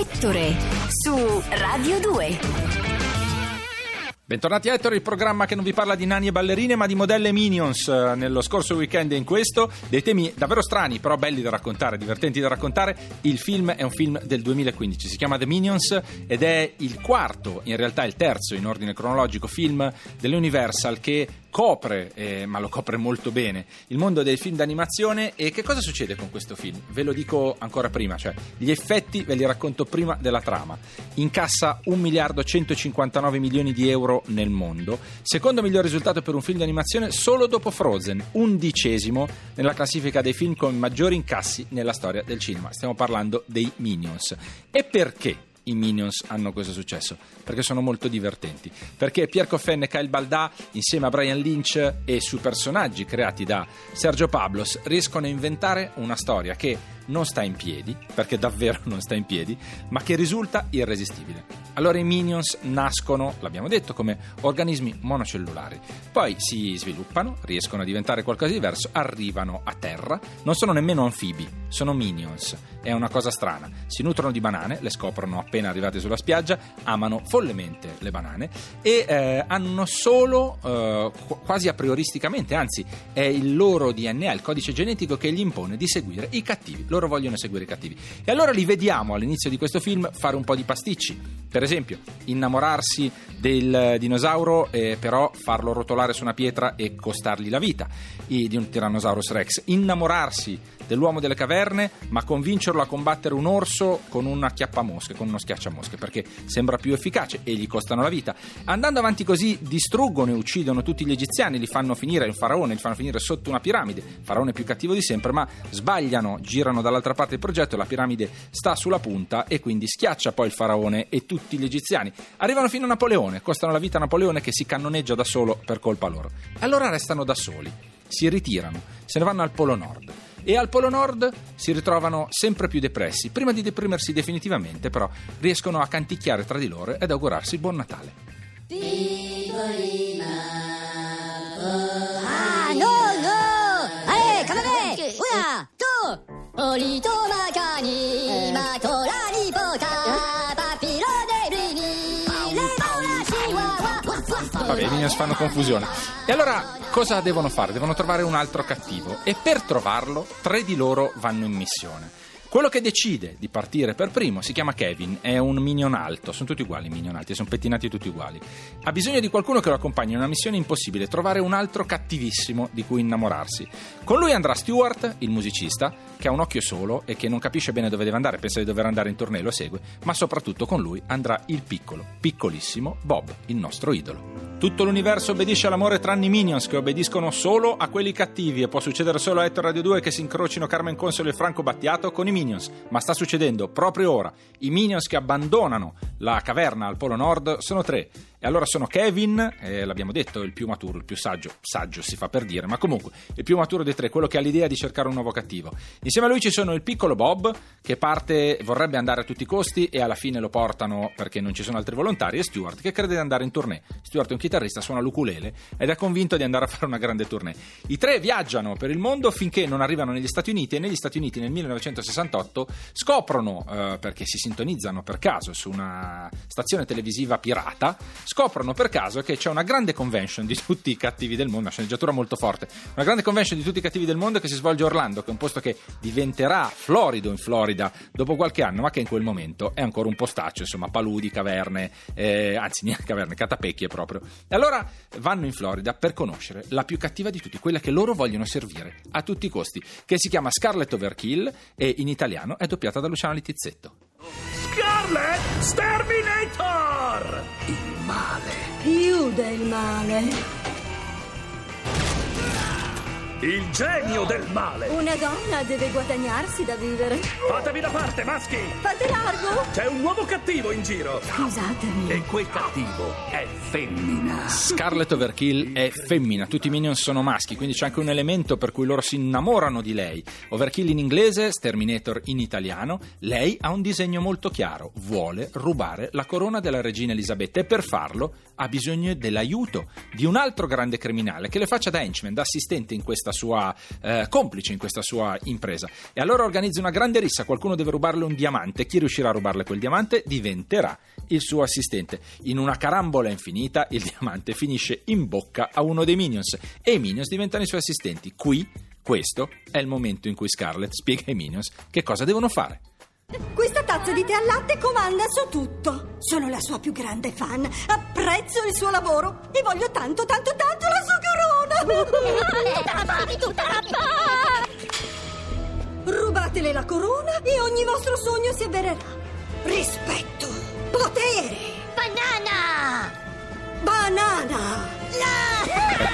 Ettore su Radio 2. Bentornati a Ettore, il programma che non vi parla di nani e ballerine ma di modelle Minions. Nello scorso weekend e in questo, dei temi davvero strani, però belli da raccontare, divertenti da raccontare. Il film è un film del 2015, si chiama The Minions ed è il quarto, in realtà il terzo in ordine cronologico, film dell'Universal che copre, eh, ma lo copre molto bene, il mondo dei film d'animazione e che cosa succede con questo film? Ve lo dico ancora prima, cioè gli effetti ve li racconto prima della trama. Incassa 1 miliardo 159 milioni di euro nel mondo, secondo miglior risultato per un film d'animazione solo dopo Frozen, undicesimo nella classifica dei film con maggiori incassi nella storia del cinema. Stiamo parlando dei Minions. E perché? I Minions hanno questo successo? Perché sono molto divertenti. Perché Pierre Coffen e Kyle Baldà, insieme a Brian Lynch e sui personaggi creati da Sergio Pablos, riescono a inventare una storia che non sta in piedi, perché davvero non sta in piedi, ma che risulta irresistibile. Allora i Minions nascono, l'abbiamo detto, come organismi monocellulari. Poi si sviluppano, riescono a diventare qualcosa di diverso, arrivano a terra, non sono nemmeno anfibi, sono Minions. È una cosa strana. Si nutrono di banane, le scoprono appena arrivate sulla spiaggia, amano follemente le banane e eh, hanno solo, eh, quasi a prioristicamente, anzi è il loro DNA, il codice genetico che gli impone di seguire i cattivi. Loro vogliono seguire i cattivi. E allora li vediamo all'inizio di questo film fare un po' di pasticci per esempio, innamorarsi del dinosauro e però farlo rotolare su una pietra e costargli la vita, di un Tyrannosaurus Rex. Innamorarsi dell'uomo delle caverne, ma convincerlo a combattere un orso con una chiappamosche, con uno schiacciamosche, perché sembra più efficace e gli costano la vita. Andando avanti così, distruggono e uccidono tutti gli egiziani, li fanno finire il faraone, li fanno finire sotto una piramide, faraone più cattivo di sempre, ma sbagliano, girano dall'altra parte del progetto, la piramide sta sulla punta e quindi schiaccia poi il faraone e tutti gli egiziani. Arrivano fino a Napoleone, costano la vita a Napoleone che si cannoneggia da solo per colpa loro. Allora restano da soli, si ritirano, se ne vanno al Polo Nord e al Polo Nord si ritrovano sempre più depressi. Prima di deprimersi definitivamente, però, riescono a canticchiare tra di loro ed augurarsi buon Natale. Ah, no, no! Ale, kamame! Una, tu! Olito makani, matora ni poka, papiro de brini, le maura chihuahua. Vabbè, i Minions fanno confusione. E allora cosa devono fare? Devono trovare un altro cattivo e per trovarlo tre di loro vanno in missione. Quello che decide di partire per primo si chiama Kevin, è un minion alto, sono tutti uguali i minion alti, sono pettinati tutti uguali. Ha bisogno di qualcuno che lo accompagni in una missione impossibile, trovare un altro cattivissimo di cui innamorarsi. Con lui andrà Stewart, il musicista, che ha un occhio solo e che non capisce bene dove deve andare, pensa di dover andare in tournée, lo segue, ma soprattutto con lui andrà il piccolo, piccolissimo Bob, il nostro idolo. Tutto l'universo obbedisce all'amore tranne i Minions che obbediscono solo a quelli cattivi e può succedere solo a Etto Radio 2 che si incrocino Carmen Consolo e Franco Battiato con i Minions, ma sta succedendo proprio ora. I Minions che abbandonano la caverna al Polo Nord sono tre e allora sono Kevin, eh, l'abbiamo detto, il più maturo, il più saggio, saggio si fa per dire, ma comunque il più maturo dei tre, quello che ha l'idea di cercare un nuovo cattivo. Insieme a lui ci sono il piccolo Bob, che parte, vorrebbe andare a tutti i costi e alla fine lo portano perché non ci sono altri volontari, e Stuart, che crede di andare in tournée. Stuart è un chitarrista, suona l'ukulele ed è convinto di andare a fare una grande tournée. I tre viaggiano per il mondo finché non arrivano negli Stati Uniti e negli Stati Uniti nel 1968 scoprono, eh, perché si sintonizzano per caso su una stazione televisiva pirata, scoprono per caso che c'è una grande convention di tutti i cattivi del mondo, una sceneggiatura molto forte, una grande convention di tutti i cattivi del mondo che si svolge a Orlando, che è un posto che diventerà florido in Florida dopo qualche anno, ma che in quel momento è ancora un postaccio, insomma, paludi, caverne, eh, anzi, niente caverne, catapecchie proprio. E allora vanno in Florida per conoscere la più cattiva di tutti, quella che loro vogliono servire a tutti i costi, che si chiama Scarlet Overkill e in italiano è doppiata da Luciano Littizzetto. Scarlet Sterminator! Male. Più del male. Il genio del male! Una donna deve guadagnarsi da vivere. Fatevi da parte, maschi! Fate largo! C'è un nuovo cattivo in giro! Scusatemi. E quel cattivo è femmina. Scarlet Overkill è femmina, tutti i minion sono maschi, quindi c'è anche un elemento per cui loro si innamorano di lei. Overkill in inglese, Terminator in italiano. Lei ha un disegno molto chiaro, vuole rubare la corona della regina Elisabetta e per farlo ha bisogno dell'aiuto di un altro grande criminale che le faccia da henchman, da assistente in questa questa sua eh, complice in questa sua impresa. E allora organizza una grande rissa, qualcuno deve rubarle un diamante, chi riuscirà a rubarle quel diamante diventerà il suo assistente. In una carambola infinita il diamante finisce in bocca a uno dei minions e i minions diventano i suoi assistenti. Qui, questo è il momento in cui Scarlett spiega ai minions che cosa devono fare. Questa tazza di tè al latte comanda su tutto. Sono la sua più grande fan. Apprezzo il suo lavoro e voglio tanto, tanto, tanto la sua Rubatele la corona e ogni vostro sogno si avvererà. Rispetto, potere, Banana! banana. Ecco,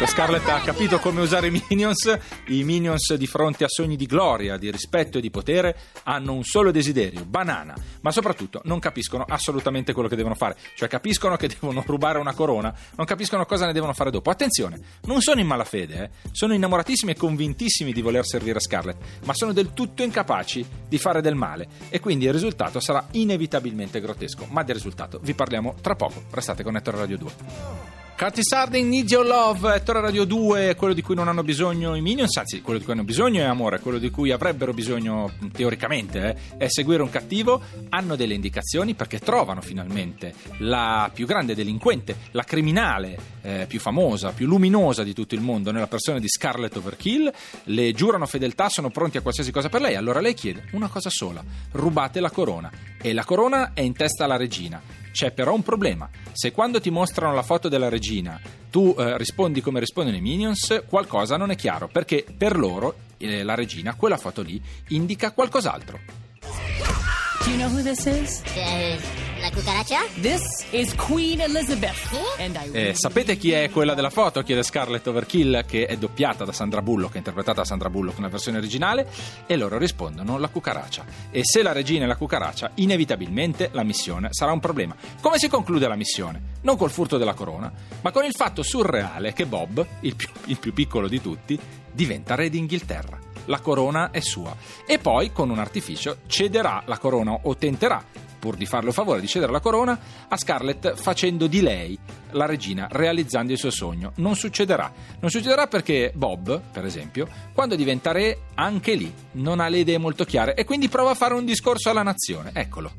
Scarlett ha capito come usare i minions. I minions di fronte a sogni di gloria, di rispetto e di potere hanno un solo desiderio, banana. Ma soprattutto non capiscono assolutamente quello che devono fare. Cioè capiscono che devono rubare una corona, non capiscono cosa ne devono fare dopo. Attenzione, non sono in malafede, eh. sono innamoratissimi e convintissimi di voler servire a Scarlett, ma sono del tutto incapaci di fare del male. E quindi il risultato sarà inevitabilmente grottesco. Ma del risultato vi parliamo tra poco. Restate con Ettore Radio 2. Curtis Harding, Need Your Love, Ettore Radio 2, quello di cui non hanno bisogno i Minions, anzi quello di cui hanno bisogno è amore, quello di cui avrebbero bisogno teoricamente eh, è seguire un cattivo, hanno delle indicazioni perché trovano finalmente la più grande delinquente, la criminale eh, più famosa, più luminosa di tutto il mondo nella persona di Scarlett Overkill, le giurano fedeltà, sono pronti a qualsiasi cosa per lei, allora lei chiede una cosa sola, rubate la corona. E la corona è in testa alla regina. C'è però un problema. Se quando ti mostrano la foto della regina tu eh, rispondi come rispondono i minions, qualcosa non è chiaro, perché per loro eh, la regina, quella foto lì, indica qualcos'altro. Do you know who this is? Eh, la cucaraccia? This is Queen Elizabeth. And I Eh, sapete chi è quella della foto? Chiede Scarlett Overkill, che è doppiata da Sandra Bullock, è interpretata da Sandra Bullock nella versione originale, e loro rispondono la cucaraccia. E se la regina è la cucaraccia, inevitabilmente la missione sarà un problema. Come si conclude la missione? Non col furto della corona, ma con il fatto surreale che Bob, il più, il più piccolo di tutti, diventa re d'Inghilterra. La corona è sua. E poi, con un artificio, cederà la corona o tenterà pur di farle favore di cedere la corona a Scarlett facendo di lei la regina, realizzando il suo sogno. Non succederà. Non succederà perché Bob, per esempio, quando diventa re, anche lì non ha le idee molto chiare e quindi prova a fare un discorso alla nazione. Eccolo.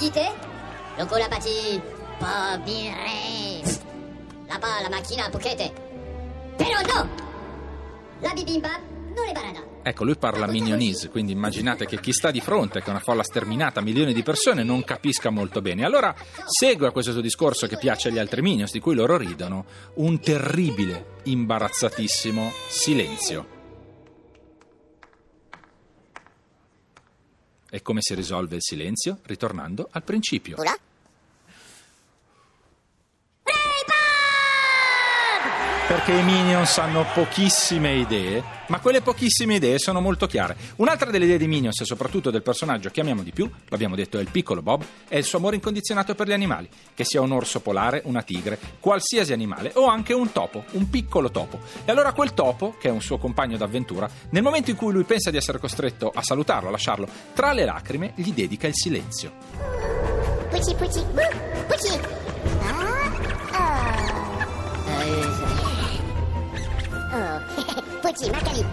Dite Loco la pati Pas viré Là-bas la macchina a pochette Però no La bibimbap non è barada Ecco, lui parla minionese, quindi immaginate che chi sta di fronte, che è una folla sterminata, milioni di persone, non capisca molto bene. Allora segue a questo suo discorso che piace agli altri minions, di cui loro ridono, un terribile, imbarazzatissimo silenzio. E come si risolve il silenzio? Ritornando al principio. Ola Perché i Minions hanno pochissime idee, ma quelle pochissime idee sono molto chiare. Un'altra delle idee dei Minions, e soprattutto del personaggio che amiamo di più, l'abbiamo detto è il piccolo Bob, è il suo amore incondizionato per gli animali, che sia un orso polare, una tigre, qualsiasi animale, o anche un topo, un piccolo topo. E allora quel topo, che è un suo compagno d'avventura, nel momento in cui lui pensa di essere costretto a salutarlo, a lasciarlo, tra le lacrime gli dedica il silenzio. Pucci pucci Pucci Pucci Macali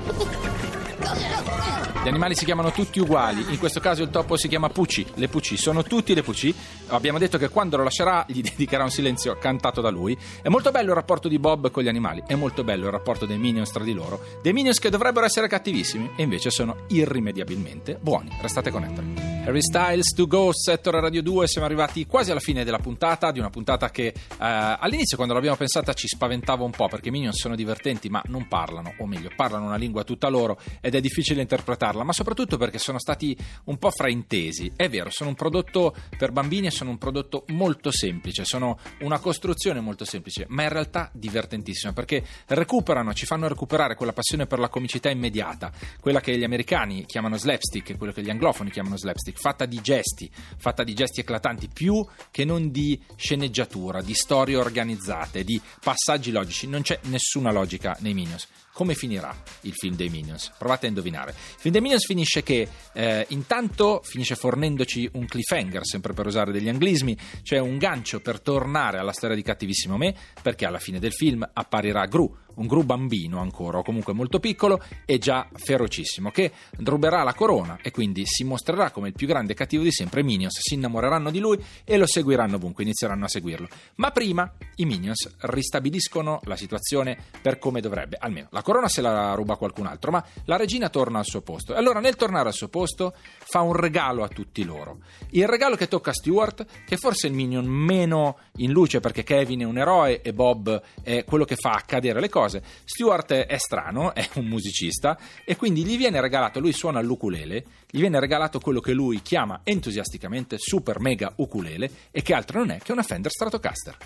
Gli animali si chiamano tutti uguali, in questo caso il topo si chiama Pucci, le Pucci sono tutti le Pucci. Abbiamo detto che quando lo lascerà gli dedicherà un silenzio cantato da lui. È molto bello il rapporto di Bob con gli animali, è molto bello il rapporto dei Minions tra di loro, dei Minions che dovrebbero essere cattivissimi e invece sono irrimediabilmente buoni. Restate con Enter. Harry Styles to Go, Settore Radio 2, siamo arrivati quasi alla fine della puntata, di una puntata che eh, all'inizio quando l'abbiamo pensata ci spaventava un po' perché i Minions sono divertenti ma non parlano, o meglio parlano una lingua tutta loro ed è difficile interpretarla, ma soprattutto perché sono stati un po' fraintesi. È vero, sono un prodotto per bambini e sono un prodotto molto semplice, sono una costruzione molto semplice, ma in realtà divertentissima perché recuperano, ci fanno recuperare quella passione per la comicità immediata, quella che gli americani chiamano slapstick, quello che gli anglofoni chiamano slapstick, fatta di gesti, fatta di gesti eclatanti, più che non di sceneggiatura, di storie organizzate, di passaggi logici. Non c'è nessuna logica nei Minions. Come finirà il film dei Minions? Provate a indovinare. Il film dei Minions finisce che eh, intanto finisce fornendoci un cliffhanger, sempre per usare degli anglismi, cioè un gancio per tornare alla storia di Cattivissimo Me, perché alla fine del film apparirà Gru, un Gru bambino ancora, o comunque molto piccolo e già ferocissimo, che ruberà la corona e quindi si mostrerà come il più grande cattivo di sempre. I Minions si innamoreranno di lui e lo seguiranno ovunque, inizieranno a seguirlo. Ma prima i Minions ristabiliscono la situazione per come dovrebbe, almeno la corona se la ruba qualcun altro, ma la regina torna al suo posto. E allora nel tornare al suo posto fa un regalo a tutti loro. Il regalo che tocca a Stewart, che forse è il Minion meno in luce perché Kevin è un eroe e Bob è quello che fa accadere le cose cose. Stewart è strano, è un musicista e quindi gli viene regalato, lui suona l'ukulele, gli viene regalato quello che lui chiama entusiasticamente super mega ukulele e che altro non è che una Fender Stratocaster.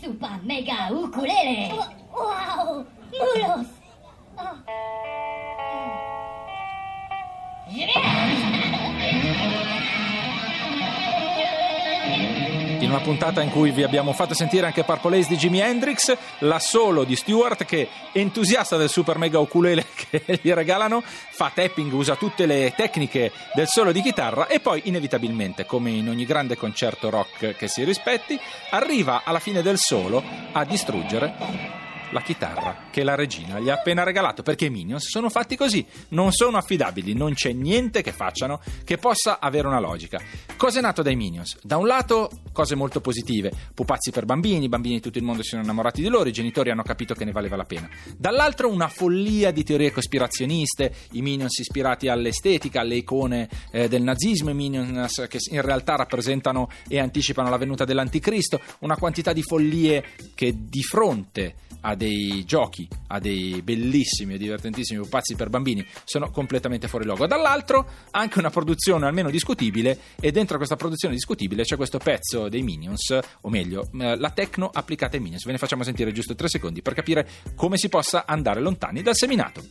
Super mega ukulele! Wow! Mulos! In una puntata in cui vi abbiamo fatto sentire anche Purple Haze di Jimi Hendrix, la solo di Stewart che entusiasta del super mega ukulele che gli regalano, fa tapping, usa tutte le tecniche del solo di chitarra e poi inevitabilmente, come in ogni grande concerto rock che si rispetti, arriva alla fine del solo a distruggere la chitarra che la regina gli ha appena regalato perché i Minions sono fatti così, non sono affidabili, non c'è niente che facciano che possa avere una logica. Cosa è nato dai Minions? Da un lato cose molto positive, pupazzi per bambini, bambini di tutto il mondo si sono innamorati di loro, i genitori hanno capito che ne valeva la pena. Dall'altro una follia di teorie cospirazioniste, i Minions ispirati all'estetica, alle icone eh, del nazismo, i Minions che in realtà rappresentano e anticipano la venuta dell'anticristo, una quantità di follie che di fronte a dei giochi, a dei bellissimi e divertentissimi pupazzi per bambini, sono completamente fuori luogo. Dall'altro anche una produzione almeno discutibile e dentro questa produzione discutibile c'è questo pezzo dei Minions, o meglio, eh, la techno applicata ai Minions. Ve ne facciamo sentire giusto tre secondi per capire come si possa andare lontani dal seminato.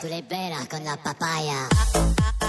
Tu con la papaya.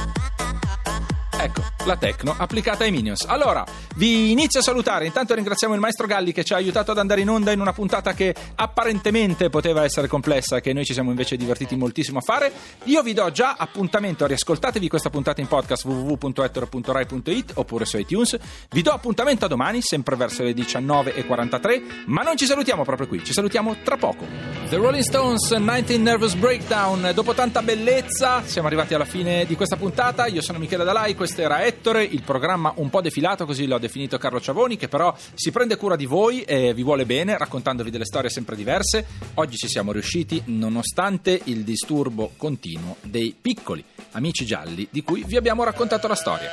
La Tecno applicata ai Minions. Allora, vi inizio a salutare. Intanto ringraziamo il maestro Galli che ci ha aiutato ad andare in onda in una puntata che apparentemente poteva essere complessa che noi ci siamo invece divertiti moltissimo a fare. Io vi do già appuntamento, riascoltatevi questa puntata in podcast www.ettero.rai.it oppure su iTunes. Vi do appuntamento a domani, sempre verso le 19.43, ma non ci salutiamo proprio qui, ci salutiamo tra poco. The Rolling Stones 19 Nervous Breakdown. Dopo tanta bellezza, siamo arrivati alla fine di questa puntata. Io sono Michele Dalai, questo era Ettore, il programma un po' defilato, così l'ho definito Carlo Ciavoni, che però si prende cura di voi e vi vuole bene, raccontandovi delle storie sempre diverse. Oggi ci siamo riusciti, nonostante il disturbo continuo dei piccoli amici gialli di cui vi abbiamo raccontato la storia.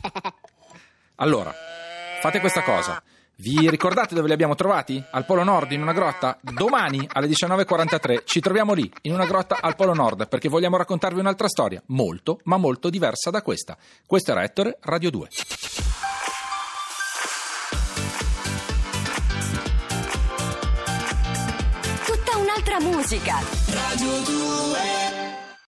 Allora, fate questa cosa. Vi ricordate dove li abbiamo trovati? Al Polo Nord, in una grotta? Domani alle 19.43 ci troviamo lì, in una grotta al Polo Nord, perché vogliamo raccontarvi un'altra storia, molto, ma molto diversa da questa. Questo era Ettore, Radio 2. Tutta un'altra musica. Radio 2